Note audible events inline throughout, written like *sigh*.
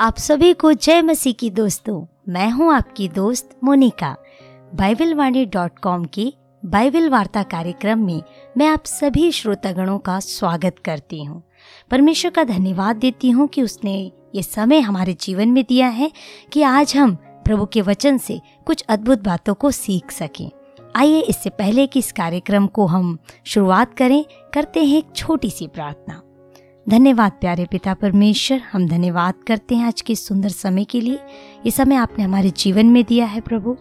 आप सभी को जय मसीह की दोस्तों, मैं हूँ आपकी दोस्त Monica. Bible Vani dot com की बाइबल वार्ता कार्यक्रम में मैं आप सभी श्रोतागणों का स्वागत करती हूँ। परमेश्वर का धन्यवाद देती हूँ कि उसने ये समय हमारे जीवन में दिया है कि आज हम प्रभु के वचन से कुछ अद्भुत बातों को सीख सकें। आइए इससे पहले कि इस कार्यक्रम को हम शुरुआत करें, करते हैं एक छोटी सी प्रार्थना। धन्यवाद प्यारे पिता परमेश्वर, हम धन्यवाद करते हैं आज के सुंदर समय के लिए। ये समय आपने हमारे जीवन में दिया है प्रभु।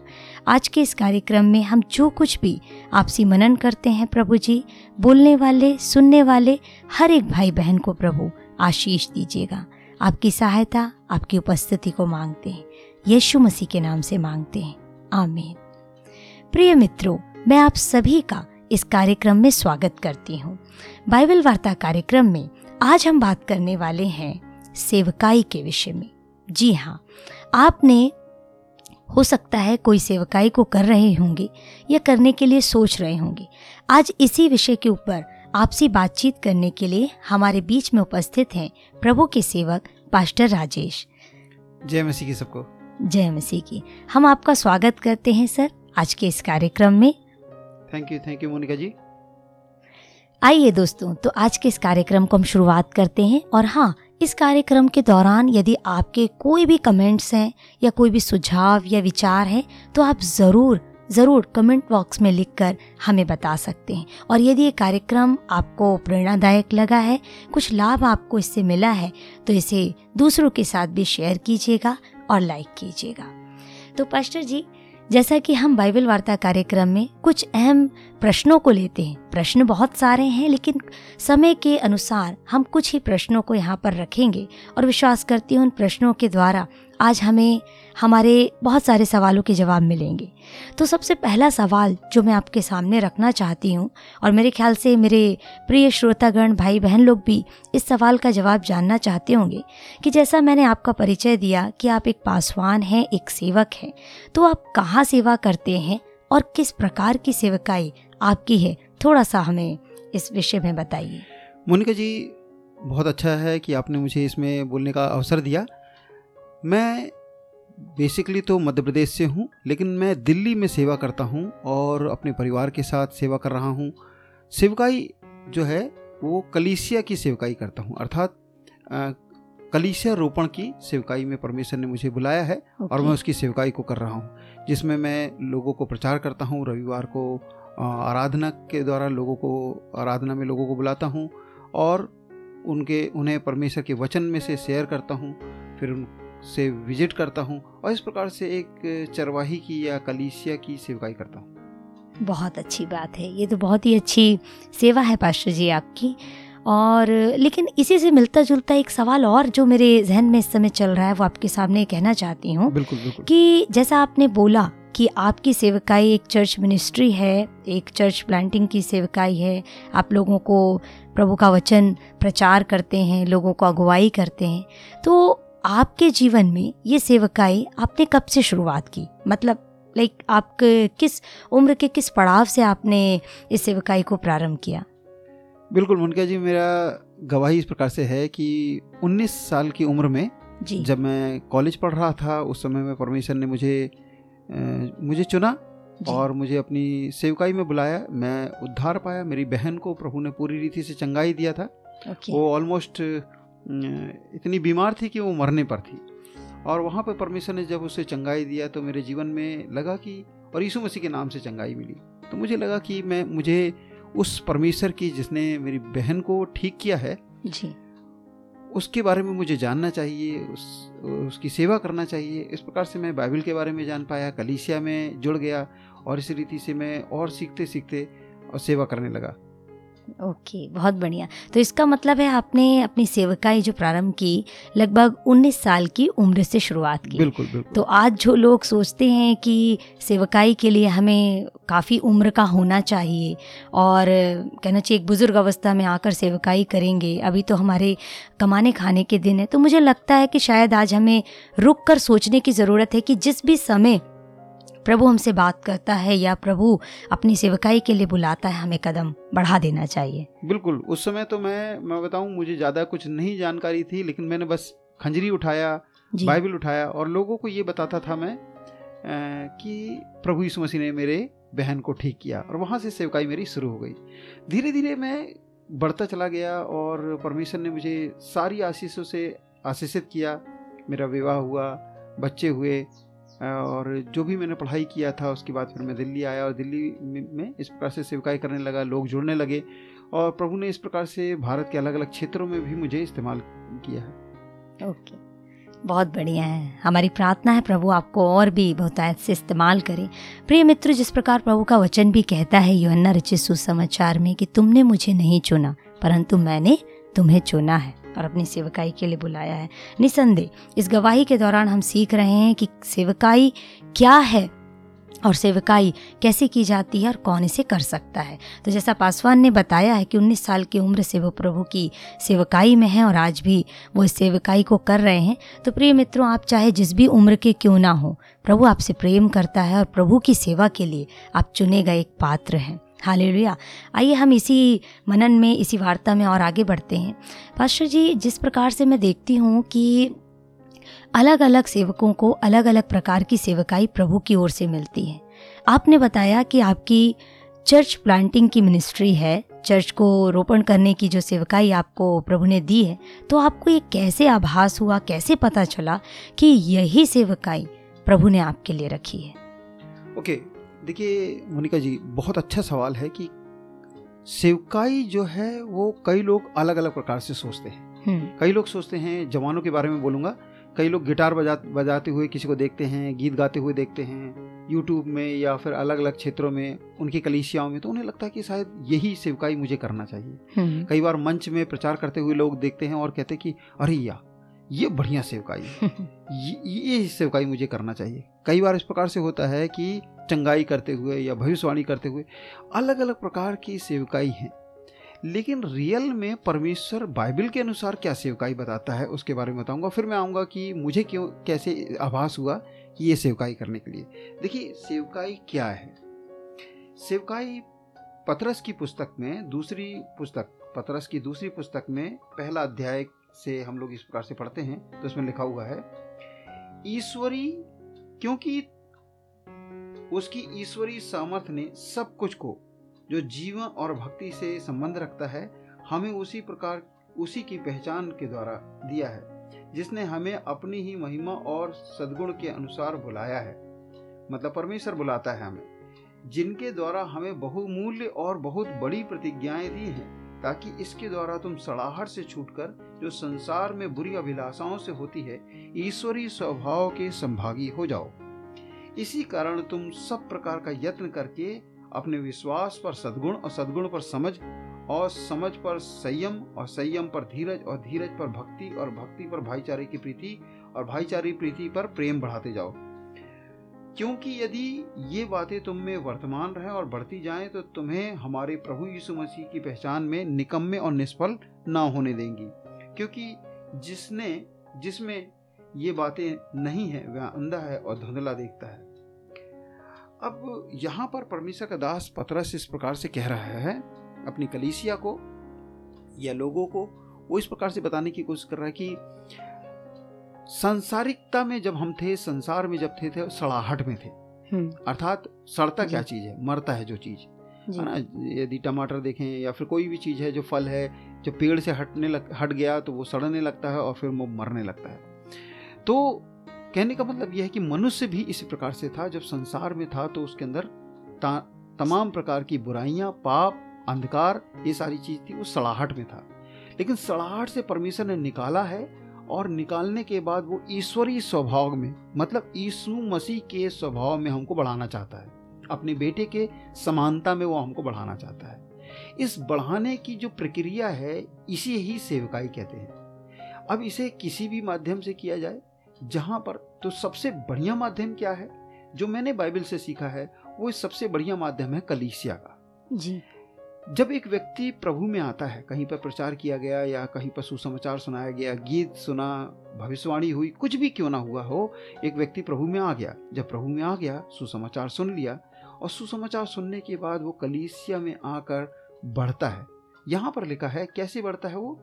आज के इस कार्यक्रम में हम जो कुछ भी आपसी मनन करते हैं प्रभु जी, बोलने वाले, सुनने वाले, हर एक भाई बहन को प्रभु आशीष दीजिएगा। आपकी सहायता, आपकी उपस्थिति को मांगते हैं। यीशु मसीह के नाम से मांगते हैं। आमीन। प्रिय मित्रों, मैं आप सभी का इस कार्यक्रम में स्वागत करती हूँ। बाइबल वार्ता कार्यक्रम में आज हम बात करने वाले हैं सेवकाई के विषय में। जी हाँ आपने हो सकता है कोई सेवकाई को कर रहे होंगे या करने के लिए सोच रहे होंगे। आज इसी विषय के ऊपर आपसी बातचीत करने के लिए हमारे बीच में उपस्थित हैं प्रभु के सेवक पास्टर राजेश। जय मसीह की सबको। जय मसीह की। हम आपका स्वागत करते हैं सर आज के इस कार्यक्रम में। Thank you thank you Monica ji. आइए दोस्तों तो आज के इस कार्यक्रम को हम शुरुआत करते हैं। और हाँ इस कार्यक्रम के दौरान यदि आपके कोई भी कमेंट्स हैं, या कोई भी सुझाव या विचार है तो आप ज़रूर ज़रूर कमेंट बॉक्स में लिखकर हमें बता सकते हैं। और यदि ये कार्यक्रम आपको प्रेरणादायक लगा है, कुछ लाभ आपको इससे मिला है तो इसे दूसरों के साथ भी शेयर कीजिएगा और लाइक कीजिएगा। तो पास्टर जी जैसा कि हम बाइबल वार्ता कार्यक्रम में कुछ अहम प्रश्नों को लेते हैं। प्रश्न बहुत सारे हैं, लेकिन समय के अनुसार हम कुछ ही प्रश्नों को यहाँ पर रखेंगे और विश्वास करती हूँ उन प्रश्नों के द्वारा आज हमें हमारे बहुत सारे सवालों के जवाब मिलेंगे। तो सबसे पहला सवाल जो मैं आपके सामने रखना चाहती हूँ, और मेरे ख्याल से मेरे प्रिय श्रोतागण भाई बहन लोग भी इस सवाल का जवाब जानना चाहते होंगे कि जैसा मैंने आपका परिचय दिया कि आप एक पासवान हैं, एक सेवक हैं तो आप कहाँ सेवा करते हैं और किस प्रकार की सेवकाई आपकी है? थोड़ा सा हमें इस विषय में बताइए। मोनिका जी, बहुत अच्छा है कि आपने मुझे इसमें बोलने का अवसर दिया। मैं बेसिकली तो मध्य प्रदेश से हूँ लेकिन मैं दिल्ली में सेवा करता हूँ और अपने परिवार के साथ सेवा कर रहा हूँ सेवकाई जो है वो कलीसिया की सेवकाई करता हूँ अर्थात कलीसिया रोपण की सेवकाई में परमेश्वर ने मुझे बुलाया है okay. और मैं उसकी सेवकाई को कर रहा हूँ जिसमें मैं लोगों को प्रचार करता हूँ रविवार को आराधना के द्वारा लोगों को आराधना में लोगों को बुलाता हूँ और उनके उन्हें परमेश्वर के वचन में से शेयर करता हूँ फिर उनसे विज़िट करता हूँ और इस प्रकार से एक चरवाही की या कलीसिया की सेवकाई करता हूँ। बहुत अच्छी बात है। ये तो बहुत ही अच्छी सेवा है पास्टर जी आपकी। और लेकिन इसी से मिलता जुलता एक सवाल और जो मेरे जहन में इस समय चल रहा है वो आपके सामने कहना चाहती हूँ। कि जैसा आपने बोला कि आपकी सेवकाई एक चर्च मिनिस्ट्री है एक चर्च प्लांटिंग की सेवकाई है आप लोगों को प्रभु का वचन प्रचार करते हैं लोगों को अगुवाई करते हैं तो आपके जीवन में ये सेवकाई आपने कब से शुरुआत की? मतलब लाइक आपके किस उम्र के किस पड़ाव से आपने इस सेवकाई को प्रारंभ किया? बिल्कुल मुनकिया जी मेरा गवाही इस प्रकार से है कि 19 साल की उम्र में जी। जब मैं कॉलेज पढ़ रहा था उस समय में परमेश्वर ने मुझे मुझे चुना और मुझे अपनी सेवकाई में बुलाया। मैं उद्धार पाया मेरी बहन को प्रभु ने पूरी रीति से चंगाई दिया था। वो ऑलमोस्ट इतनी बीमार थी कि वो मरने पर थी। और वहाँ पर परमेश्वर ने जब उसे चंगाई दिया तो मेरे जीवन में लगा कि और यीशु मसीह के नाम से चंगाई मिली। तो मुझे लगा कि मैं मुझे उस परमेश्वर की जिसने मेरी बहन को ठीक किया है जी। उसके बारे में मुझे जानना चाहिए उस उसकी सेवा करना चाहिए। इस प्रकार से मैं बाइबल के बारे में जान पाया कलीसिया में जुड़ गया और इस रीति से मैं और सीखते सीखते और सेवा करने लगा। ओके बहुत बढ़िया। तो इसका मतलब है आपने अपनी सेवकाई जो प्रारंभ की लगभग 19 साल की उम्र से शुरुआत की। बिल्कुल बिल्कुल। तो आज जो लोग सोचते हैं कि सेवकाई के लिए हमें काफ़ी उम्र का होना चाहिए और कहना चाहिए एक बुज़ुर्ग अवस्था में आकर सेवकाई करेंगे अभी तो हमारे कमाने खाने के दिन है तो मुझे लगता है कि शायद आज हमें रुक कर सोचने की ज़रूरत है कि जिस भी समय प्रभु हमसे बात करता है या प्रभु अपनी सेवकाई के लिए बुलाता है हमें कदम बढ़ा देना चाहिए। बिल्कुल उस समय तो मैं मैं बताऊँ मुझे ज़्यादा कुछ नहीं जानकारी थी लेकिन मैंने बस खंजरी उठाया बाइबल उठाया और लोगों को ये बताता था मैं कि प्रभु यीशु मसीह ने मेरे बहन को ठीक किया और वहाँ से सेवकाई मेरी शुरू हो गई। धीरे धीरे मैं बढ़ता चला गया और परमेश्वर ने मुझे सारी आशीषों से आशीषित किया। मेरा विवाह हुआ बच्चे हुए और जो भी मैंने पढ़ाई किया था, उसके बाद फिर मैं दिल्ली आया और दिल्ली में इस प्रकार से सेवकाई करने लगा, लोग जुड़ने लगे और प्रभु ने इस प्रकार से भारत के अलग अलग क्षेत्रों में भी मुझे इस्तेमाल किया है। ओके। बहुत बढ़िया है। हमारी प्रार्थना है प्रभु आपको और भी बहुतायत से इस्तेमाल करे। प्रिय मित्र, जिस प्रकार प्रभु का वचन भी कहता है योहन्ना रचित सुसमाचार में कि तुमने मुझे नहीं चुना, परंतु मैंने तुम्हें चुना है। और अपनी सेवकाई के लिए बुलाया है। निसंदेह, इस गवाही के दौरान हम सीख रहे हैं कि सेवकाई क्या है और सेवकाई कैसे की जाती है और कौन इसे कर सकता है। तो जैसा पासवान ने बताया है कि 19 साल की उम्र से वो प्रभु की सेवकाई में हैं और आज भी वो इस सेवकाई को कर रहे हैं। तो प्रिय मित्रों, आप चाहे जिस भी उम्र के क्यों ना हो, प्रभु आपसे प्रेम करता है और प्रभु की सेवा के लिए आप चुने गए एक पात्र हैं। हालेलुया। आइए हम इसी मनन में, इसी वार्ता में और आगे बढ़ते हैं। पास्टर जी, जिस प्रकार से मैं देखती हूँ कि अलग अलग सेवकों को अलग अलग प्रकार की सेवकाई प्रभु की ओर से मिलती है। आपने बताया कि आपकी चर्च प्लांटिंग की मिनिस्ट्री है, चर्च को रोपण करने की जो सेवकाई आपको प्रभु ने दी है तो आपको ये कैसे आभास हुआ, कैसे पता चला कि यही सेवकाई प्रभु ने आपके लिए रखी है? ओके देखिए मोनिका जी बहुत अच्छा सवाल है कि सेवकाई जो है वो कई लोग अलग अलग प्रकार से सोचते हैं। हम्म, कई लोग सोचते हैं जवानों के बारे में बोलूँगा कई लोग गिटार बजा बजाते हुए किसी को देखते हैं गीत गाते हुए देखते हैं यूट्यूब में या फिर अलग अलग क्षेत्रों में उनकी कलीसियाओं में तो उन्हें लगता है कि शायद यही सेवकाई मुझे करना चाहिए। हम्म, कई बार मंच में प्रचार करते हुए लोग देखते हैं और कहते हैं कि अरे या ये बढ़िया सेवकाई। है *laughs* ये ये सेवकाई मुझे करना चाहिए। कई बार इस प्रकार से होता है कि चंगाई करते हुए या भविष्यवाणी करते हुए अलग अलग प्रकार की सेवकाई हैं। लेकिन रियल में परमेश्वर बाइबल के अनुसार क्या सेवकाई बताता है उसके बारे में बताऊँगा। फिर मैं आऊँगा कि मुझे क्यों कैसे आभास हुआ कि ये सेवकाई करने के लिए। देखिए सेवकाई क्या है? सेवकाई पतरस की पुस्तक में दूसरी पुस्तक पतरस की दूसरी पुस्तक में पहला अध्याय से हम लोग इस प्रकार से पढ़ते हैं तो इसमें लिखा हुआ है, ईश्वरी, क्योंकि उसकी ईश्वरी सामर्थ्य ने सब कुछ को, जो जीवन और भक्ति से संबंध रखता है, हमें उसी प्रकार, उसी की पहचान के द्वारा दिया है, जिसने हमें अपनी ही महिमा और सद्गुण के अनुसार बुलाया है। मतलब परमेश्वर बुलाता है हमें, जिनके द्वारा हमें बहुमूल्य और बहुत बड़ी प्रतिज्ञाएँ दी हैं। ताकि इसके द्वारा तुम सड़ाहट से छूटकर जो संसार में बुरी अभिलाषाओं से होती है, ईश्वरीय स्वभाव के संभागी हो जाओ। इसी कारण तुम सब प्रकार का यत्न करके अपने विश्वास पर सद्गुण और सद्गुण पर समझ और समझ पर संयम और संयम पर धीरज और धीरज पर भक्ति और भक्ति पर भाईचारे की प्रीति और भाईचारे प्रीति पर प्रेम बढ़ाते जाओ। क्योंकि यदि ये बातें तुम में वर्तमान रहें और बढ़ती जाएँ तो तुम्हें हमारे प्रभु यीशु मसीह की पहचान में निकम्मे और निष्फल ना होने देंगी। क्योंकि जिसने, जिसमें ये बातें नहीं है, वह अंधा है और धुंधला देखता है। अब यहाँ पर परमेश्वर का दास पतरस इस प्रकार से कह रहा है, अपनी कलीसिया को या लोगों को, वो इस प्रकार से बताने की कोशिश कर रहा है कि सांसारिकता में जब हम थे संसार में जब थे थे सड़ाहट में थे। हम्म, अर्थात सड़ता क्या चीज़ है? मरता है जो चीज़। है ना? यदि टमाटर देखें या फिर कोई भी चीज़ है जो फल है जो पेड़ से हटने लग हट गया तो वो सड़ने लगता है और फिर वो मरने लगता है। तो कहने का मतलब यह है कि मनुष्य भी इसी प्रकार से था। जब संसार में था तो उसके अंदर तमाम प्रकार की बुराइयाँ पाप अंधकार ये सारी चीज़ थी वो सड़ाहट में था। लेकिन सड़ाहट से परमेश्वर ने निकाला है और निकालने के बाद वो ईश्वरीय स्वभाव में मतलब यीशु मसीह के स्वभाव में हमको बढ़ाना चाहता है। अपने बेटे के समानता में वो हमको बढ़ाना चाहता है। इस बढ़ाने की जो प्रक्रिया है, इसे ही सेवकाई कहते हैं। अब इसे किसी भी माध्यम से किया जाए, जहाँ पर तो सबसे बढ़िया माध्यम क्या है? जो मैंने बाइबल से सीखा है, वो सबसे बढ़िया माध्यम है कलीसिया का। जी। जब एक व्यक्ति प्रभु में आता है, कहीं पर प्रचार किया गया या कहीं पर सुसमाचार सुनाया गया, गीत सुना, भविष्यवाणी हुई, कुछ भी क्यों ना हुआ हो, एक व्यक्ति प्रभु में आ गया। जब प्रभु में आ गया, सुसमाचार सुन लिया और सुसमाचार सुनने के बाद वो कलीसिया में आकर बढ़ता है। यहाँ पर लिखा है, कैसे बढ़ता है वो?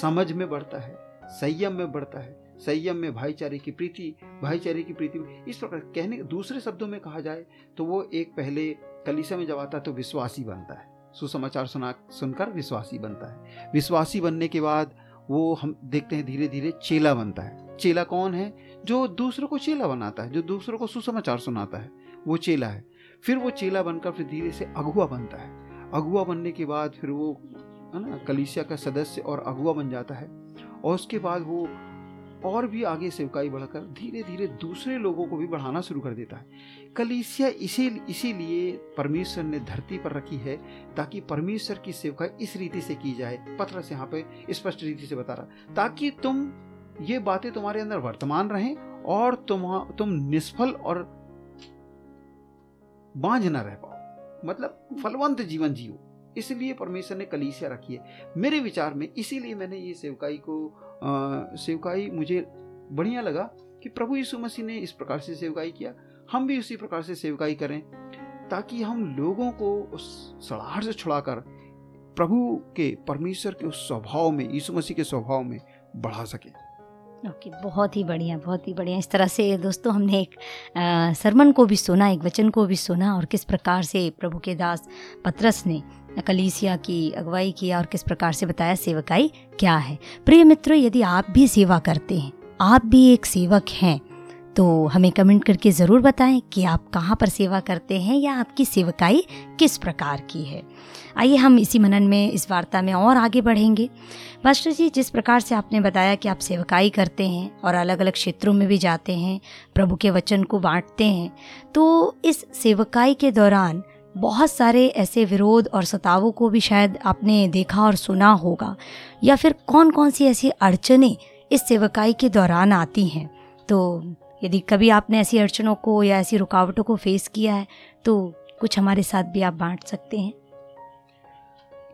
समझ में बढ़ता है, संयम में बढ़ता है, संयम में भाईचारे की प्रीति, भाईचारे की प्रीति इस प्रकार कहने, दूसरे शब्दों में कहा जाए तो वो एक पहले कलीसा में जब आता है तो विश्वासी बनता है। सुसमाचार सुना, सुनकर विश्वासी बनता है। विश्वासी बनने के बाद वो हम देखते हैं धीरे धीरे चेला बनता है। चेला कौन है? जो दूसरों को चेला बनाता है, जो दूसरों को सुसमाचार सुनाता है। वो चेला है। फिर वो चेला बनकर फिर धीरे से अगुआ बनता है। अगुआ बनने के बाद फिर वो, है ना, कलिसिया का सदस्य और अगुआ बन जाता है। और उसके बाद वो और भी आगे सेवकाई बढ़कर धीरे धीरे दूसरे लोगों को भी बढ़ाना शुरू कर देता है। कलीसिया इसी, इसीलिए परमेश्वर ने धरती पर रखी है ताकि परमेश्वर की सेवकाई इस रीति से की जाए। पत्र से यहाँ पे स्पष्ट रीति से बता रहा, ताकि तुम ये बातें तुम्हारे अंदर वर्तमान रहें और तुम तुम निष्फल और बांझ न रह पाओ। मतलब फलवंत जीवन जियो। इसलिए परमेश्वर ने कलीसिया रखी है। मेरे विचार में इसीलिए मैंने ये सेवकाई को सेवकाई मुझे बढ़िया लगा कि प्रभु यीशु मसीह ने इस प्रकार से सेवकाई किया। हम भी उसी प्रकार से सेवकाई करें ताकि हम लोगों को उस सड़ाहट से छुड़ाकर प्रभु के परमेश्वर के उस स्वभाव में यीशु मसीह के स्वभाव में बढ़ा सके। ओके okay, बहुत ही बढ़िया बहुत ही बढ़िया। इस तरह से दोस्तों हमने एक सरमन को भी सुना एक वचन को भी सुना और किस प्रकार से प्रभु के दास पत्रस ने कलीसिया की अगुवाई किया और किस प्रकार से बताया सेवकाई क्या है? प्रिय मित्रों, यदि आप भी सेवा करते हैं, आप भी एक सेवक हैं तो हमें कमेंट करके ज़रूर बताएँ कि आप कहाँ पर सेवा करते हैं या आपकी सेवकाई किस प्रकार की है। आइए हम इसी मनन में, इस वार्ता में और आगे बढ़ेंगे। मास्टर जी, जिस प्रकार से आपने बताया कि आप सेवकाई करते हैं और अलग अलग क्षेत्रों में भी जाते हैं, प्रभु के वचन को बांटते हैं तो इस सेवकाई के दौरान बहुत सारे ऐसे विरोध और सतावों को भी शायद आपने देखा और सुना होगा। या फिर कौन कौन सी ऐसी अड़चनें इस सेवकाई के दौरान आती हैं? तो यदि कभी आपने ऐसी अड़चनों को या ऐसी रुकावटों को फेस किया है तो कुछ हमारे साथ भी आप बांट सकते हैं।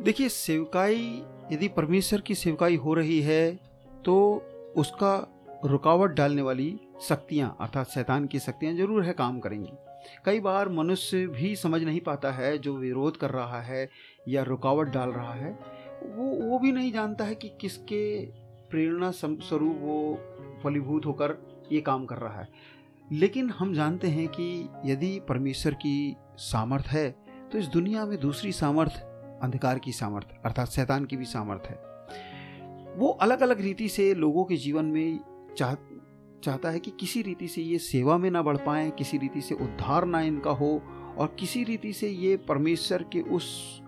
देखिए, सेवकाई, यदि परमेश्वर की सेवकाई हो रही है तो उसका रुकावट डालने वाली शक्तियाँ, अर्थात शैतान की शक्तियाँ ज़रूर है काम करेंगी। कई बार मनुष्य भी समझ नहीं पाता है जो विरोध कर रहा है या रुकावट डाल रहा है। वो वो भी नहीं जानता है कि किसके प्रेरणा स्वरूप वो फलीभूत होकर ये काम कर रहा है। लेकिन हम जानते हैं कि यदि परमेश्वर की सामर्थ है तो इस दुनिया में दूसरी सामर्थ, अंधकार की सामर्थ, अर्थात शैतान की भी सामर्थ है। वो अलग अलग रीति से लोगों के जीवन में चाह चाहता है कि किसी रीति से ये सेवा में ना बढ़ पाए, किसी रीति से उद्धार ना इनका हो, और किसी रीति से ये परमेश्वर के उस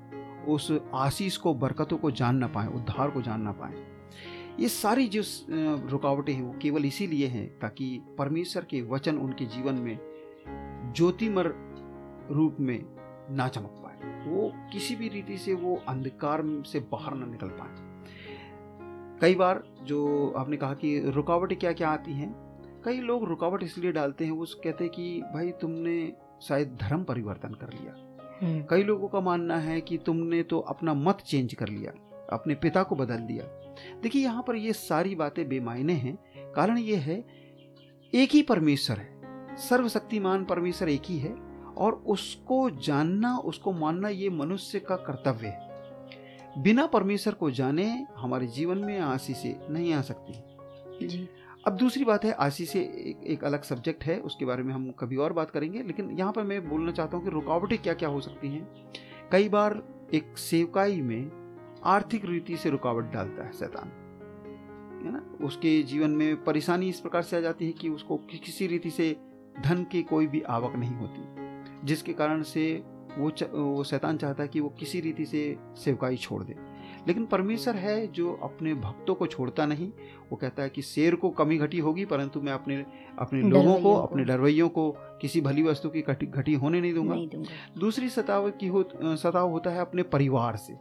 उस आशीष को, बरकतों को जान ना पाए, उद्धार को जान ना पाए। ये सारी जो रुकावटें हैं, वो केवल इसीलिए हैं ताकि परमेश्वर के वचन उनके जीवन में ज्योतिमर रूप में ना चमक पाए। वो किसी भी रीति से वो अंधकार से बाहर ना निकल पाए। कई बार जो आपने कहा कि रुकावटें क्या क्या आती हैं कई लोग रुकावट इसलिए डालते हैं वो कहते हैं कि भाई तुमने शायद धर्म परिवर्तन कर लिया। हम्म। कई लोगों का मानना है कि तुमने तो अपना मत चेंज कर लिया अपने पिता को बदल दिया। देखिए यहाँ पर ये सारी बातें बेमायने हैं। कारण ये है एक ही परमेश्वर है। सर्वशक्तिमान परमेश्वर एक ही है और उसको जानना उसको मानना ये मनुष्य का कर्तव्य है। बिना परमेश्वर को जाने हमारे जीवन में आशीष नहीं आ सकती। जी। अब दूसरी बात है आशीष एक, एक अलग सब्जेक्ट है उसके बारे में हम कभी और बात करेंगे लेकिन यहाँ पर मैं बोलना चाहता हूँ कि रुकावटें क्या क्या हो सकती हैं। कई बार एक सेवकाई में आर्थिक रीति से रुकावट डालता है शैतान। है ना? उसके जीवन में परेशानी इस प्रकार से आ जाती है कि उसको किसी रीति से धन की कोई भी आवक नहीं होती जिसके कारण से वो च, वो शैतान चाहता है कि वो किसी रीति से सेवकाई छोड़ दे। लेकिन परमेश्वर है जो अपने भक्तों को छोड़ता नहीं। वो कहता है कि शेर को कमी घटी होगी परंतु मैं अपने अपने लोगों को अपने डरवैयों को किसी भली वस्तु की घटी घटी होने नहीं दूँगा, नहीं दूँगा। दूसरी सताव की हो सताव होता है अपने परिवार से।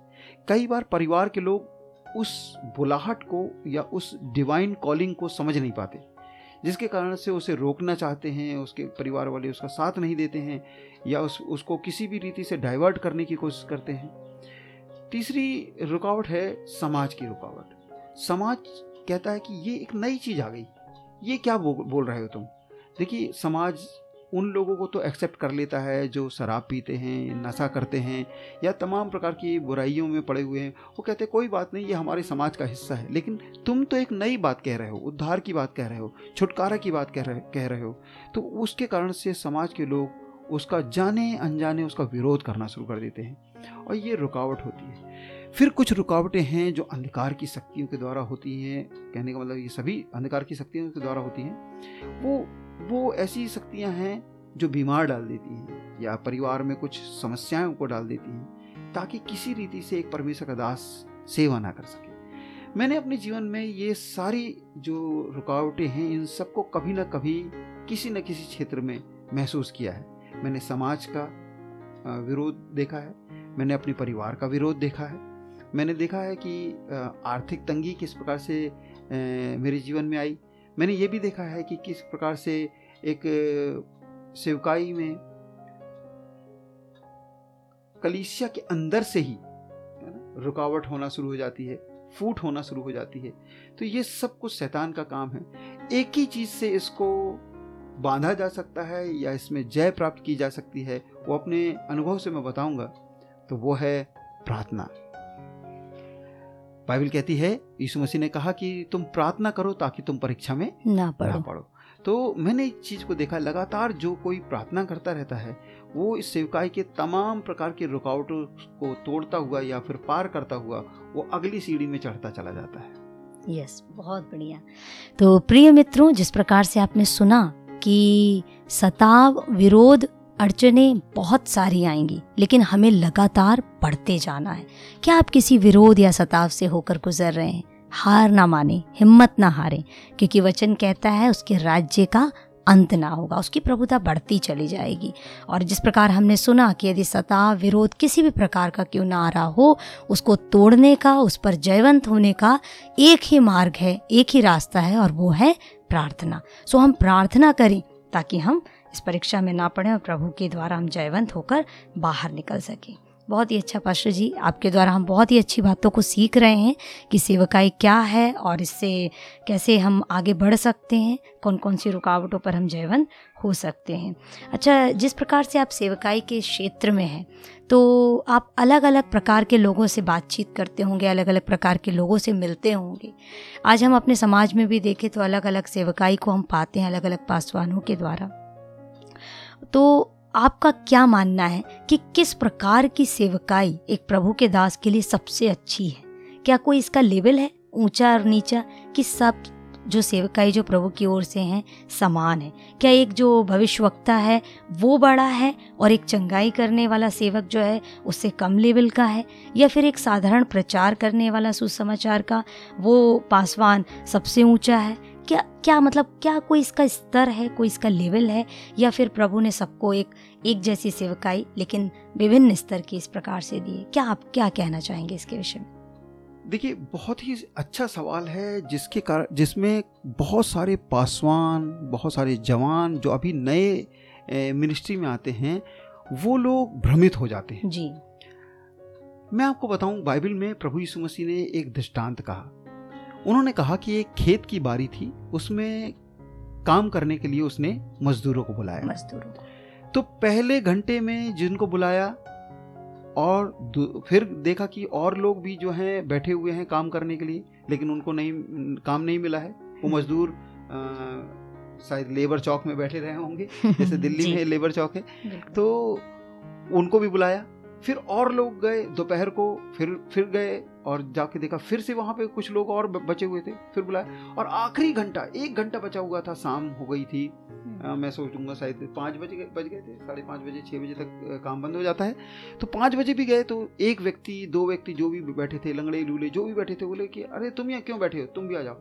कई बार परिवार के लोग उस बुलाहट को या उस डिवाइन कॉलिंग को समझ नहीं पाते जिसके कारण से उसे रोकना चाहते हैं उसके परिवार वाले उसका साथ नहीं देते हैं। या उस उसको किसी भी रीति से डाइवर्ट करने की कोशिश करते हैं। तीसरी रुकावट है समाज की रुकावट। समाज कहता है कि ये एक नई चीज़ आ गई। ये क्या बो, बोल रहे हो तुम? देखिए समाज उन लोगों को तो एक्सेप्ट कर लेता है जो शराब पीते हैं नशा करते हैं या तमाम प्रकार की बुराइयों में पड़े हुए हैं। वो कहते हैं कोई बात नहीं ये हमारे समाज का हिस्सा है। लेकिन तुम तो एक नई बात कह रहे हो उद्धार की बात कह रहे हो छुटकारा की बात कह रहे कह रहे हो। तो उसके कारण से समाज के लोग उसका जाने अनजाने उसका विरोध करना शुरू कर देते हैं और ये रुकावट होती है। फिर कुछ रुकावटें हैं जो अंधकार की शक्तियों के द्वारा होती हैं। कहने का मतलब ये सभी अंधकार की शक्तियों के द्वारा होती हैं। वो वो ऐसी शक्तियाँ हैं जो बीमार डाल देती हैं या परिवार में कुछ समस्याओं को डाल देती हैं ताकि किसी रीति से एक परमेश्वर का दास सेवा ना कर सके। मैंने अपने जीवन में ये सारी जो रुकावटें हैं, इन सबको कभी ना कभी किसी न किसी क्षेत्र में महसूस किया है। मैंने समाज का विरोध देखा है, मैंने अपने परिवार का विरोध देखा है। मैंने देखा है कि आर्थिक तंगी किस प्रकार से मेरे जीवन में आई। मैंने ये भी देखा है कि किस प्रकार से एक सेवकाई में कलीसिया के अंदर से ही रुकावट होना शुरू हो जाती है, फूट होना शुरू हो जाती है। तो ये सब कुछ शैतान का काम है। एक ही चीज़ से इसको बांधा जा सकता है या इसमें जय प्राप्त की जा सकती है वो अपने अनुभव से मैं बताऊँगा। तो वो है प्रार्थना। बाइबल कहती है यीशु मसीह ने कहा कि तुम प्रार्थना करो ताकि तुम परीक्षा में ना पढ़ो, ना पढ़ो। तो मैंने इस चीज़ को देखा लगातार जो कोई प्रार्थना करता रहता है वो इस सेवकाई के तमाम प्रकार के रुकावटों को तोड़ता हुआ या फिर पार करता हुआ वो अगली सीढ़ी में चढ़ता चला जाता है। यस yes, बहुत बढ़िया। तो प्रिय मित्रों जिस प्रकार से आपने सुना कि सताव, विरोध, अड़चने बहुत सारी आएँगी, लेकिन हमें लगातार पढ़ते जाना है। क्या आप किसी विरोध या सताव से होकर गुजर रहे हैं? हार ना माने, हिम्मत ना हारें, क्योंकि वचन कहता है उसके राज्य का अंत ना होगा, उसकी प्रभुता बढ़ती चली जाएगी। और जिस प्रकार हमने सुना कि यदि सताव, विरोध किसी भी प्रकार का क्यों ना आ रहा हो, उसको तोड़ने का, उस पर जयवंत होने का एक ही मार्ग है, एक ही रास्ता है, और वो है प्रार्थना। सो हम प्रार्थना करें ताकि हम इस परीक्षा में ना पड़े और प्रभु के द्वारा हम जयवंत होकर बाहर निकल सकें। बहुत ही अच्छा पास्टर जी, आपके द्वारा हम बहुत ही अच्छी बातों को सीख रहे हैं कि सेवकाई क्या है और इससे कैसे हम आगे बढ़ सकते हैं कौन कौन सी रुकावटों पर हम जयवंत हो सकते हैं। अच्छा जिस प्रकार से आप सेवकाई के क्षेत्र में हैं तो आप अलग अलग प्रकार के लोगों से बातचीत करते होंगे अलग अलग प्रकार के लोगों से मिलते होंगे। आज हम अपने समाज में भी देखें तो अलग अलग सेवकाई को हम पाते हैं अलग अलग पासवानों के द्वारा। तो आपका क्या मानना है कि किस प्रकार की सेवकाई एक प्रभु के दास के लिए सबसे अच्छी है? क्या कोई इसका लेवल है? ऊँचा और नीचा? कि सब जो सेवकाई, जो प्रभु की ओर से हैं, समान है। क्या एक जो भविष्यवक्ता है, वो बड़ा है और एक चंगाई करने वाला सेवक जो है, उससे कम लेवल का है? या फिर एक साधारण प्रचार करने वाला, सुसमाचार का, वो पासवान सबसे ऊँचा है? क्या क्या मतलब क्या कोई इसका स्तर है, कोई इसका लेवल है? या फिर प्रभु ने सबको एक एक जैसी सेवकाई, लेकिन विभिन्न स्तर की इस प्रकार से दिए? क्या आप क्या कहना चाहेंगे इसके विषय में? देखिए बहुत ही अच्छा सवाल है जिसके कारण जिसमें बहुत सारे पासवान बहुत सारे जवान जो अभी नए मिनिस्ट्री में आते हैं वो लोग भ्रमित हो जाते हैं। जी। मैं आपको बताऊँ बाइबल में प्रभु यीशु मसीह ने एक दृष्टांत कहा। उन्होंने कहा कि एक खेत की बारी थी उसमें काम करने के लिए उसने मजदूरों को बुलाया। मजदूरों तो पहले घंटे में जिनको बुलाया और फिर देखा कि और लोग भी जो हैं बैठे हुए हैं काम करने के लिए लेकिन उनको नहीं काम नहीं मिला है। वो मजदूर शायद लेबर चौक में बैठे रहे होंगे जैसे *laughs* दिल्ली में लेबर चौक है। तो उनको भी बुलाया फिर और लोग गए दोपहर को फिर फिर गए और जाके देखा फिर से वहाँ पे कुछ लोग और बचे हुए थे फिर बुलाया और आखिरी घंटा एक घंटा बचा हुआ था शाम हो गई थी। आ, हम्म। मैं सोचूँगा शायद पाँच बजे बज गए थे साढ़े पाँच बजे छः बजे तक काम बंद हो जाता है। तो पाँच बजे भी गए तो एक व्यक्ति दो व्यक्ति जो भी बैठे थे लंगड़े लूले जो भी बैठे थे बोले कि अरे तुम यहाँ क्यों बैठे हो? तुम भी आ जाओ।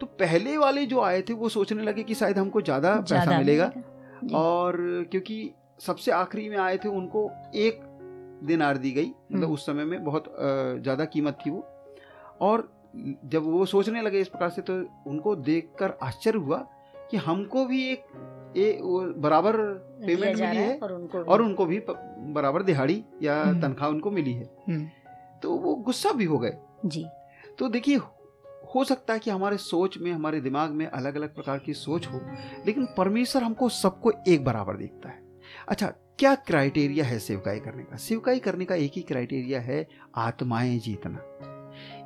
तो पहले वाले जो आए थे वो सोचने लगे कि शायद हमको ज़्यादा पैसा मिलेगा और क्योंकि सबसे आखिरी में आए थे उनको एक दिनार दी गई। मतलब हम्म। उस समय में बहुत ज़्यादा कीमत थी वो। और जब वो सोचने लगे इस प्रकार से तो उनको देखकर आश्चर्य हुआ कि हमको भी एक ए, बराबर पेमेंट मिली है और उनको, और उनको भी बराबर दिहाड़ी या तनख्वाह उनको मिली है। हम्म। तो वो गुस्सा भी हो गए। जी। तो देखिए हो सकता है कि हमारे सोच में हमारे दिमाग में अलग अलग प्रकार की सोच हो लेकिन परमेश्वर हमको सबको एक बराबर देखता है। अच्छा क्या क्राइटेरिया है सेवकाई करने का? सेवकाई करने का एक ही क्राइटेरिया है आत्माएँ जीतना।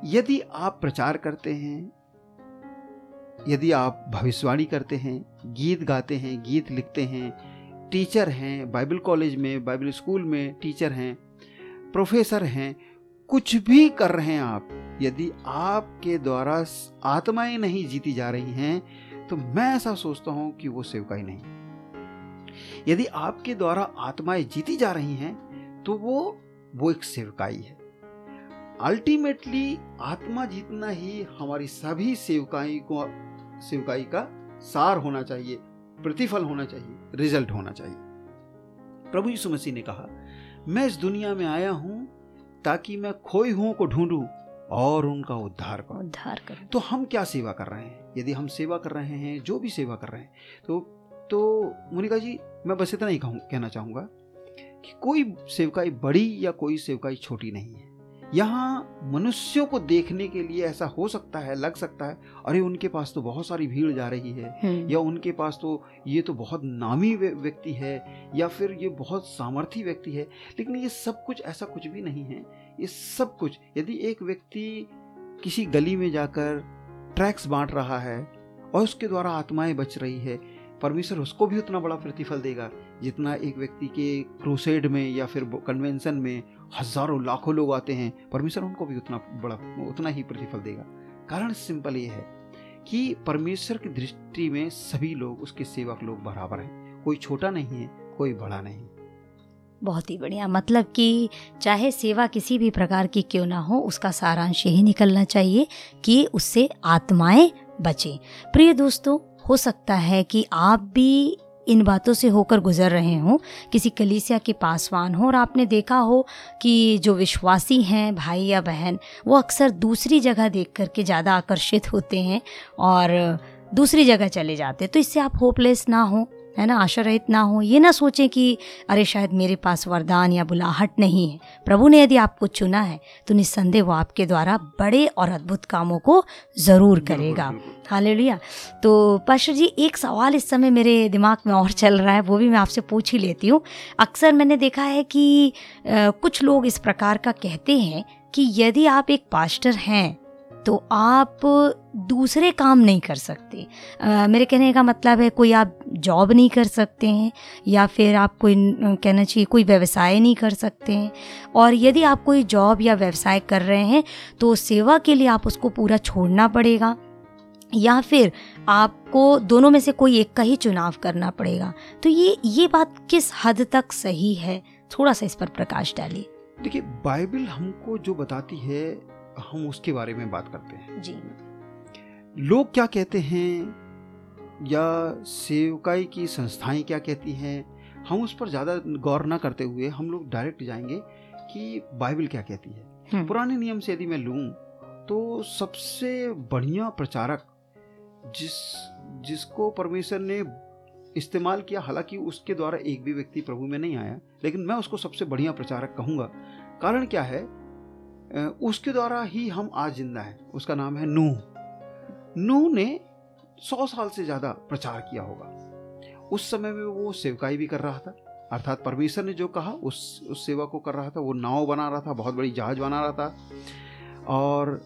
यदि आप प्रचार करते हैं, यदि आप भविष्यवाणी करते हैं, गीत गाते हैं, गीत लिखते हैं, टीचर हैं, बाइबल कॉलेज में, बाइबल स्कूल में टीचर हैं, प्रोफेसर हैं, कुछ भी कर रहे हैं आप, यदि आपके द्वारा आत्माएँ नहीं जीती जा रही हैं तो मैं ऐसा सोचता हूँ कि वो सेवकाई नहीं। यदि आपके द्वारा आत्माएँ जीती जा रही हैं तो वो वो एक सेवकाई है। अल्टीमेटली आत्मा जीतना ही हमारी सभी सेवकाई को सेवकाई का सार होना चाहिए प्रतिफल होना चाहिए रिज़ल्ट होना चाहिए। प्रभु यीशु मसीह ने कहा मैं इस दुनिया में आया हूँ ताकि मैं खोई हुओं को ढूंढूं और उनका उद्धार करूँ। उद्धार करूँ। तो हम क्या सेवा कर रहे हैं? यदि हम सेवा कर रहे हैं जो भी सेवा कर रहे हैं तो तो मुनिका जी मैं बस इतना ही कहूँ कहना चाहूँगा कि कोई सेवकाई बड़ी या कोई सेवकाई छोटी नहीं है यहाँ मनुष्यों को देखने के लिए ऐसा हो सकता है लग सकता है अरे उनके पास तो बहुत सारी भीड़ जा रही है हम्म। या उनके पास तो ये तो बहुत नामी व्यक्ति है या फिर ये बहुत सामर्थी व्यक्ति है लेकिन ये सब कुछ ऐसा कुछ भी नहीं है ये सब कुछ यदि एक व्यक्ति किसी गली में जाकर ट्रैक्स बांट रहा है और उसके द्वारा आत्माएँ बच रही है परमेश्वर उसको भी उतना बड़ा प्रतिफल देगा जितना एक व्यक्ति के क्रूसेड में या फिर कन्वेंशन में हज़ारों, लाखों लोग आते हैं। परमेश्वर उनको भी उतना बड़ा, उतना ही प्रतिफल देगा। कारण सिंपल ये है कि परमेश्वर की दृष्टि में सभी लोग, उसके सेवक लोग बराबर हैं। कोई छोटा नहीं है, कोई बड़ा नहीं। बहुत ही बढ़िया। मतलब कि चाहे सेवा किसी भी प्रकार की क्यों ना हो, उसका सारांश यही निकलना चाहिए कि उससे आत्माएँ बचें। प्रिय दोस्तों हो सकता है कि आप भी इन बातों से होकर गुजर रहे हों, किसी कलीसिया के पासवान हो, और आपने देखा हो कि जो विश्वासी हैं, भाई या बहन, वो अक्सर दूसरी जगह देख कर के ज़्यादा आकर्षित होते हैं और दूसरी जगह चले जाते हैं। तो इससे आप होपलेस ना हो। है ना आशा रहित ना हो ये ना सोचें कि अरे शायद मेरे पास वरदान या बुलाहट नहीं है। प्रभु ने यदि आपको चुना है तो निस्संदेह वो आपके द्वारा बड़े और अद्भुत कामों को ज़रूर करेगा। हाले लिया तो पाशा जी एक सवाल इस समय मेरे दिमाग में और चल रहा है वो भी मैं आपसे पूछ ही लेती हूँ। अक्सर मैंने देखा है कि आ, कुछ लोग इस प्रकार का कहते हैं कि यदि आप एक पास्टर हैं तो आप दूसरे काम नहीं कर सकते। आ, मेरे कहने का मतलब है कोई आप जॉब नहीं कर सकते हैं या फिर आप कोई कहना चाहिए कोई व्यवसाय नहीं कर सकते हैं। और यदि आप कोई जॉब या व्यवसाय कर रहे हैं तो सेवा के लिए आप उसको पूरा छोड़ना पड़ेगा या फिर आपको दोनों में से कोई एक का ही चुनाव करना पड़ेगा। तो ये ये बात किस हद तक सही है? थोड़ा सा इस पर प्रकाश डालिए। देखिए बाइबल हमको जो बताती है हम उसके बारे में बात करते हैं। जी लोग क्या कहते हैं? या सेवकाई की संस्थाएँ क्या कहती हैं? हम उस पर ज़्यादा गौर ना करते हुए हम लोग डायरेक्ट जाएँगे कि बाइबल क्या कहती है। हम्म। पुराने नियम से यदि मैं लूँ तो सबसे बढ़िया प्रचारक जिस जिसको परमेश्वर ने इस्तेमाल किया हालाँकि उसके द्वारा एक भी व्यक्ति प्रभु में नहीं आया लेकिन मैं उसको सबसे बढ़िया प्रचारक कहूँगा। कारण क्या है? उसके द्वारा ही हम आज ज़िंदा हैं। उसका नाम है नूह। नूह ने सौ साल से ज़्यादा प्रचार किया होगा। उस समय में वो सेवकाई भी कर रहा था। अर्थात परमेश्वर ने जो कहा, उस उस सेवा को कर रहा था। वो नाव बना रहा था, बहुत बड़ी जहाज़ बना रहा था। और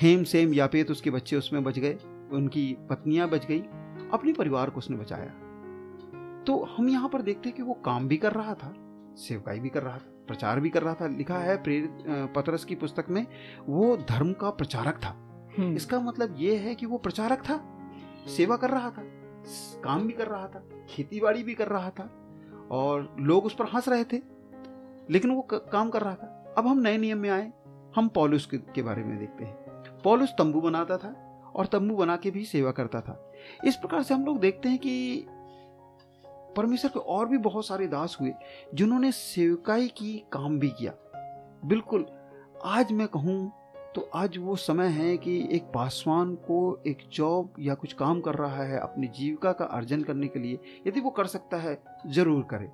हेम सेम यापेत उसके बच्चे उसमें बच गए। उनकी पत्नियाँ बच गई। अपने परिवार को उसने बचाया। तो हम यहाँ पर देखते हैं कि वो काम भी कर रहा था, सेवकाई भी कर रहा था। प्रचार भी कर रहा था लिखा है प्रेरित पतरस की पुस्तक में वो धर्म का प्रचारक था। हम्म। इसका मतलब ये है कि वो प्रचारक था सेवा कर रहा था काम भी कर रहा था खेती बाड़ी भी कर रहा था और लोग उस पर हंस रहे थे लेकिन वो काम कर रहा था। अब हम नए नियम में आए हम पॉलुस के, के बारे में देखते हैं। पॉलुस तंबू बनाता था और तंबू बना के भी सेवा करता था। इस प्रकार से हम लोग देखते हैं कि परमेश्वर के और भी बहुत सारे दास हुए, जिन्होंने सेवकाई की काम भी किया। बिल्कुल, आज मैं कहूँ तो आज वो समय है कि एक पासवान को एक जॉब या कुछ काम कर रहा है अपनी जीविका का अर्जन करने के लिए, यदि वो कर सकता है, ज़रूर करे।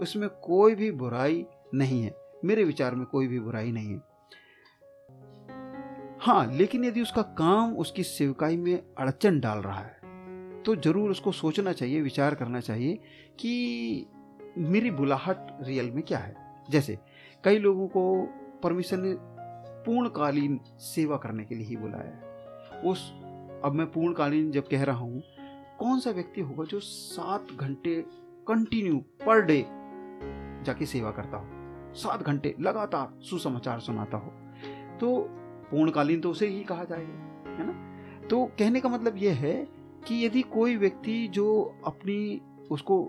उसमें कोई भी बुराई नहीं है। मेरे विचार में कोई भी बुराई नहीं है। हाँ लेकिन यदि उसका काम उसकी सेवकाई में अड़चन डाल रहा है तो ज़रूर उसको सोचना चाहिए, विचार करना चाहिए कि मेरी बुलाहट रियल में क्या है। जैसे कई लोगों को परमेश्वर ने पूर्णकालीन सेवा करने के लिए ही बुलाया है। उस, अब मैं पूर्णकालीन जब कह रहा हूँ, कौन सा व्यक्ति होगा जो सात घंटे कंटिन्यू पर डे जाके सेवा करता हो? सात घंटे लगातार सुसमाचार सुनाता हो। तो पूर्णकालीन तो उसे ही कहा जाएगा, है ना? तो कहने का मतलब यह है कि यदि कोई व्यक्ति जो अपनी उसको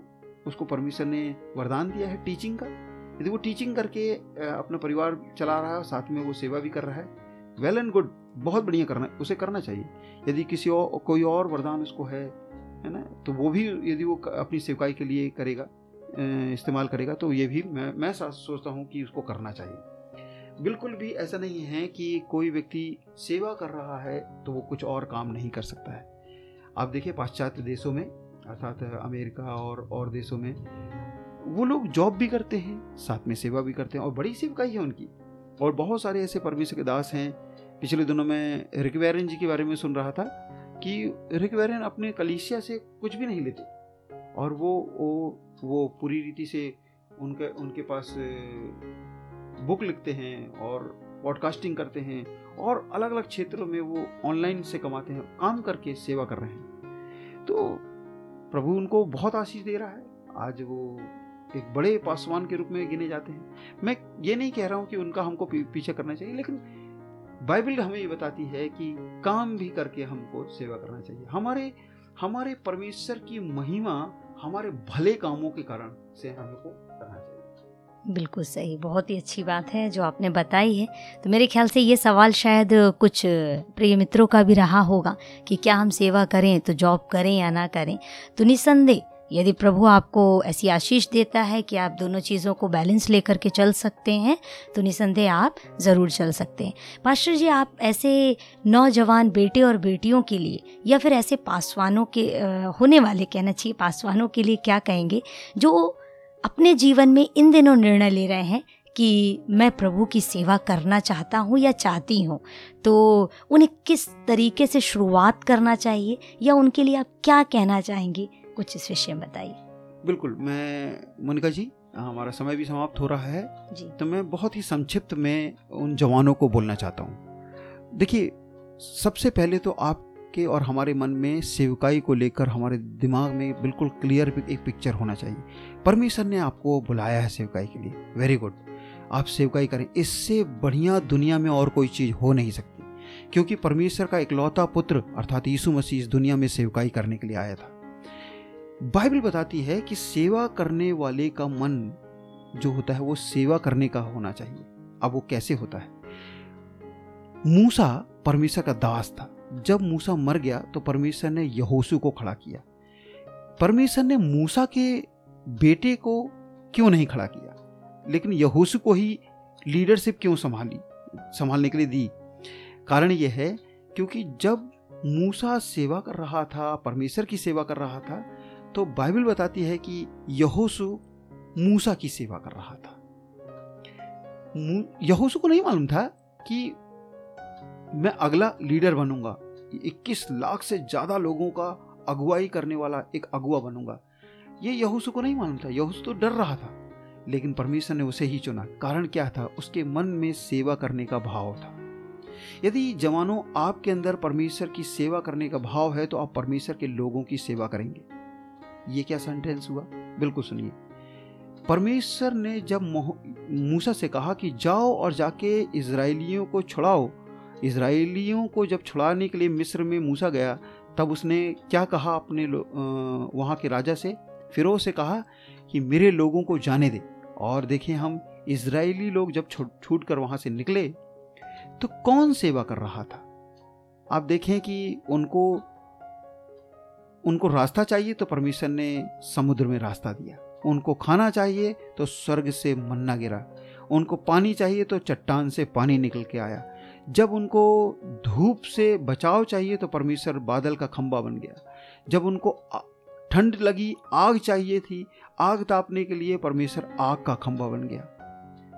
उसको परमिशन ने वरदान दिया है टीचिंग का, यदि वो टीचिंग करके अपना परिवार चला रहा है साथ में वो सेवा भी कर रहा है वेल एंड गुड बहुत बढ़िया करना, उसे करना चाहिए। यदि किसी और, कोई और वरदान उसको है है ना तो वो भी यदि वो अपनी सेवकाई के लिए करेगा इस्तेमाल करेगा तो ये भी मैं मैं सोचता हूँ कि उसको करना चाहिए। बिल्कुल भी ऐसा नहीं है कि कोई व्यक्ति सेवा कर रहा है तो वो कुछ और काम नहीं कर सकता है। आप देखिए पाश्चात्य देशों में, अर्थात अमेरिका और और देशों में, वो लोग जॉब भी करते हैं, साथ में सेवा भी करते हैं और बड़ी सेवकाई है उनकी। और बहुत सारे ऐसे परमेश्वर के दास हैं, पिछले दिनों में रिकवेरन जी के बारे में सुन रहा था कि रिकवेरन अपने कलीसिया से कुछ भी नहीं लेते और वो वो वो पूरी रीति से उनके उनके पास बुक लिखते हैं और पॉडकास्टिंग करते हैं और अलग अलग क्षेत्रों में वो ऑनलाइन से कमाते हैं, काम करके सेवा कर रहे हैं। तो प्रभु उनको बहुत आशीष दे रहा है। आज वो एक बड़े पासवान के रूप में गिने जाते हैं। मैं ये नहीं कह रहा हूँ कि उनका हमको पीछे करना चाहिए, लेकिन बाइबल हमें ये बताती है कि काम भी करके हमको सेवा करना चाहिए। हमारे हमारे परमेश्वर की महिमा हमारे भले कामों के कारण से हमको करना चाहिए। बिल्कुल सही, बहुत ही अच्छी बात है जो आपने बताई है। तो मेरे ख्याल से ये सवाल शायद कुछ प्रिय मित्रों का भी रहा होगा कि क्या हम सेवा करें तो जॉब करें या ना करें। तो निसंदेह, यदि प्रभु आपको ऐसी आशीष देता है कि आप दोनों चीज़ों को बैलेंस लेकर के चल सकते हैं तो निसंदेह आप ज़रूर चल सकते हैं। पास्टर जी, आप ऐसे नौजवान बेटे और बेटियों के लिए या फिर ऐसे पासवानों के होने वाले, कहना चाहिए, पासवानों के लिए क्या कहेंगे? जो अपने जीवन में इन दिनों निर्णय ले रहे हैं कि मैं प्रभु की सेवा करना चाहता हूँ या चाहती हूँ। तो उन्हें किस तरीके से शुरुआत करना चाहिए या उनके लिए आप क्या कहना चाहेंगे? कुछ इस विषय में बताइए। बिल्कुल मैं मोनिका जी हमारा समय भी समाप्त हो रहा है। जी। तो मैं बहुत ही संक्षिप्त में उन जवानों को बोलना चाहता हूँ। देखिए सबसे पहले तो आपके और हमारे मन में सेवकाई को लेकर हमारे दिमाग में बिल्कुल क्लियर एक पिक्चर होना चाहिए। परमेश्वर ने आपको बुलाया है सेवकाई के लिए। वेरी गुड आप सेवकाई करें। इससे बढ़िया दुनिया में और कोई चीज़ हो नहीं सकती। क्योंकि परमेश्वर का इकलौता पुत्र, अर्थात यीशु मसीह, इस दुनिया में सेवकाई करने के लिए आया था। बाइबल बताती है कि सेवा करने वाले का मन जो होता है, वो सेवा करने का होना चाहिए। अब वो कैसे होता है? मूसा परमेश्वर का दास था। जब मूसा मर गया तो परमेश्वर ने यहोसू को खड़ा किया। परमेश्वर ने मूसा के बेटे को क्यों नहीं खड़ा किया? लेकिन यहोसू को ही लीडरशिप क्यों संभाली, संभालने के लिए दी? कारण यह है, क्योंकि जब मूसा सेवा कर रहा था, परमेश्वर की सेवा कर रहा था तो बाइबल बताती है कि यहोसु मूसा की सेवा कर रहा था। यहोसु को नहीं मालूम था कि मैं अगला लीडर बनूँगा। 21 लाख से ज़्यादा लोगों का अगुवाई करने वाला एक अगुआ बनूँगा। ये यहोसु को नहीं मालूम था। यहोसु तो डर रहा था, लेकिन परमेश्वर ने उसे ही चुना। कारण क्या था? उसके मन में सेवा करने का भाव था। यदि जवानों, आपके अंदर परमेश्वर की सेवा करने का भाव है तो आप परमेश्वर के लोगों की सेवा करेंगे। ये क्या सेंटेंस हुआ? बिल्कुल सुनिए। परमेश्वर ने जब मूसा से कहा कि जाओ और जाके इसराइलियों को छुड़ाओ इसराइलियों को जब छुड़ाने के लिए मिस्र में मूसा गया, तब उसने क्या कहा अपने वहाँ के राजा से? फिर से कहा कि मेरे लोगों को जाने दे। और देखिए हम, इसराइली लोग जब छूट कर वहाँ से निकले तो कौन सेवा कर रहा था? आप देखें कि उनको उनको रास्ता चाहिए तो परमेश्वर ने समुद्र में रास्ता दिया। उनको खाना चाहिए तो स्वर्ग से मन्ना गिरा। उनको पानी चाहिए तो चट्टान से पानी निकल के आया। जब उनको धूप से बचाव चाहिए तो परमेश्वर बादल का खंबा बन गया। जब उनको ठंड लगी, आग चाहिए थी, आग तापने के लिए परमेश्वर आग का खंबा बन गया।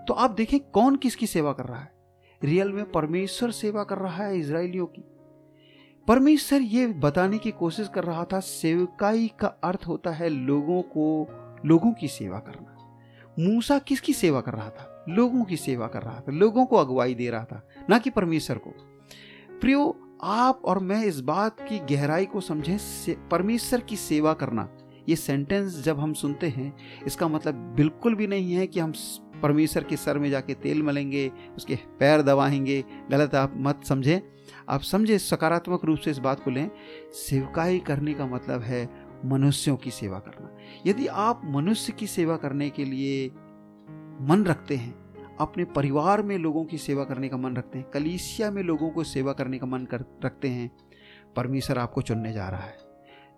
तो आप देखें कौन किसकी सेवा कर रहा है? रियल में परमेश्वर सेवा कर रहा है इसराइलियों की। परमेश्वर ये बताने की कोशिश कर रहा था, सेवकाई का अर्थ होता है लोगों को, लोगों की सेवा करना। मूसा किसकी सेवा कर रहा था? लोगों की सेवा कर रहा था, लोगों को अगुवाई दे रहा था। ना कि परमेश्वर को। प्रियो, आप और मैं इस बात की गहराई को समझें परमेश्वर की सेवा करना। ये सेंटेंस जब हम सुनते हैं, इसका मतलब बिल्कुल भी नहीं है कि हम परमेश्वर के सर में जाके तेल मलेंगे, उसके पैर दबाएँगे, गलत आप मत समझें। आप समझे, सकारात्मक रूप से इस बात को लें, सेवकाई करने का मतलब है मनुष्यों की सेवा करना। यदि आप मनुष्य की सेवा करने के लिए मन रखते हैं अपने परिवार में लोगों की सेवा करने का मन रखते हैं, कलीसिया में लोगों को सेवा करने का मन कर, रखते हैं, परमेश्वर आपको चुनने जा रहा है।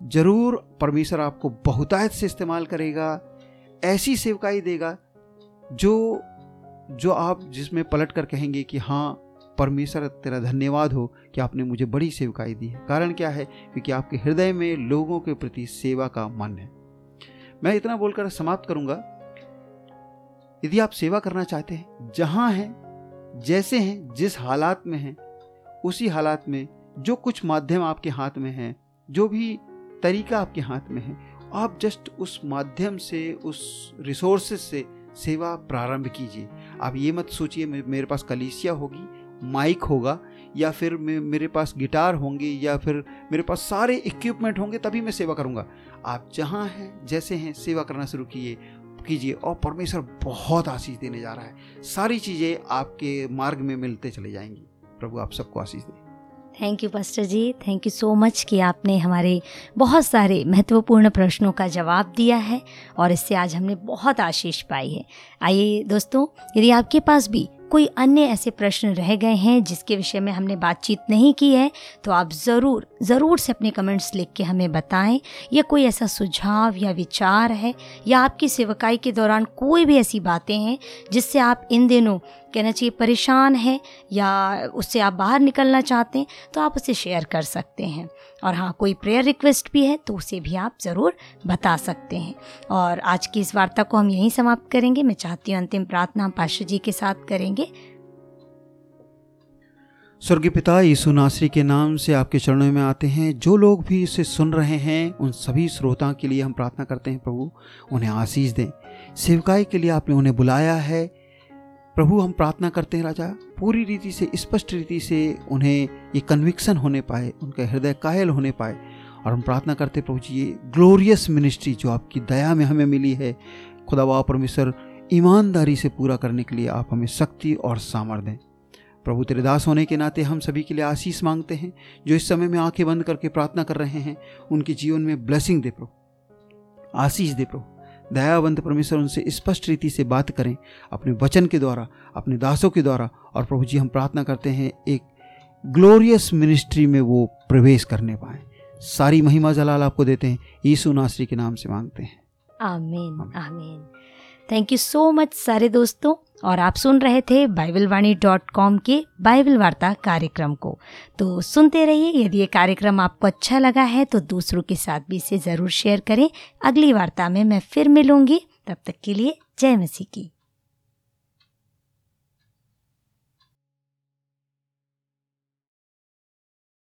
ज़रूर परमेश्वर आपको बहुतायत से इस्तेमाल करेगा, ऐसी सेवकाई देगा, जो जो आप जिसमें पलट कर कहेंगे कि हाँ परमेश्वर तेरा धन्यवाद हो कि आपने मुझे बड़ी सेवकाई दी है। कारण क्या है? क्योंकि आपके हृदय में लोगों के प्रति सेवा का मन है। मैं इतना बोलकर समाप्त करूँगा। यदि आप सेवा करना चाहते हैं, जहाँ हैं, जैसे हैं, जिस हालात में हैं, उसी हालात में, जो कुछ माध्यम आपके हाथ में है, जो भी तरीका आपके हाथ में है, आप जस्ट उस माध्यम से, उस रिसोर्सेज से सेवा प्रारंभ कीजिए। आप ये मत सोचिए मेरे पास कलीसिया होगी माइक होगा, या फिर मेरे पास गिटार होंगे, या फिर मेरे पास सारे इक्विपमेंट होंगे, तभी मैं सेवा करूँगा। आप जहाँ हैं, जैसे हैं, सेवा करना शुरू कीजिए और परमेश्वर बहुत आशीष देने जा रहा है। सारी चीज़ें आपके मार्ग में मिलते चले जाएँगी। प्रभु, आप सबको आशीष दें। Thank you pastor ji thank you so much कि आपने हमारे बहुत सारे महत्वपूर्ण प्रश्नों का जवाब दिया है और इससे आज हमने बहुत आशीष पाई है। आइए दोस्तों, यदि आपके पास भी कोई अन्य ऐसे प्रश्न रह गए हैं जिसके विषय में हमने बातचीत नहीं की है तो आप ज़रूर ज़रूर से अपने कमेंट्स लिख के हमें बताएँ। या कोई ऐसा सुझाव या विचार है, या आपकी सेवकाई के दौरान कोई भी ऐसी बातें हैं जिससे आप इन दिनों कहना चाहिए परेशान हैं या उससे आप बाहर निकलना चाहते हैं तो आप उसे शेयर कर सकते हैं। और हाँ कोई प्रेयर रिक्वेस्ट भी है तो उसे भी आप ज़रूर बता सकते हैं। और आज की इस वार्ता को हम यहीं समाप्त करेंगे। मैं चाहती हूँ अंतिम प्रार्थना पाशा जी के साथ करेंगे। स्वर्गीय पिता, यीशु नासरी के नाम से आपके चरणों में आते हैं। जो लोग भी इसे सुन रहे हैं, उन सभी श्रोताओं के लिए हम प्रार्थना करते हैं, प्रभु, उन्हें आशीष दें। सेवकाई के लिए आपने उन्हें बुलाया है। प्रभु, हम प्रार्थना करते हैं राजा, पूरी रीति से, स्पष्ट रीति से उन्हें ये कन्विक्शन होने पाए, उनके हृदय कायल होने पाए। और हम प्रार्थना करते प्रभु जी, ये ग्लोरियस मिनिस्ट्री जो आपकी दया में हमें मिली है, खुदा वा परमेश्वर, ईमानदारी से पूरा करने के लिए आप हमें शक्ति और सामर्थ्य दें। प्रभु, तेरे दास होने के नाते हम सभी के लिए आशीष मांगते हैं, जो इस समय में आँखें बंद करके प्रार्थना कर रहे हैं, उनके जीवन में ब्लेसिंग दे प्रभु। आशीष दे प्रभु। दयावंत परमेश्वर उनसे स्पष्ट रीति से बात करें अपने वचन के द्वारा अपने दासों के द्वारा और प्रभु जी हम प्रार्थना करते हैं एक ग्लोरियस मिनिस्ट्री में वो प्रवेश करने पाए। सारी महिमा जलाल आपको देते हैं यीशु नासरी के नाम से मांगते हैं। आमीन आमीन। थैंक यू सो मच सारे दोस्तों। और आप सुन रहे थे बाइबल वाणी डॉट कॉम के बाइबल वार्ता कार्यक्रम को। तो सुनते रहिए, यदि ये कार्यक्रम आपको अच्छा लगा है तो दूसरों के साथ भी इसे ज़रूर शेयर करें। अगली वार्ता में मैं फिर मिलूँगी। तब तक के लिए जय मसीह की।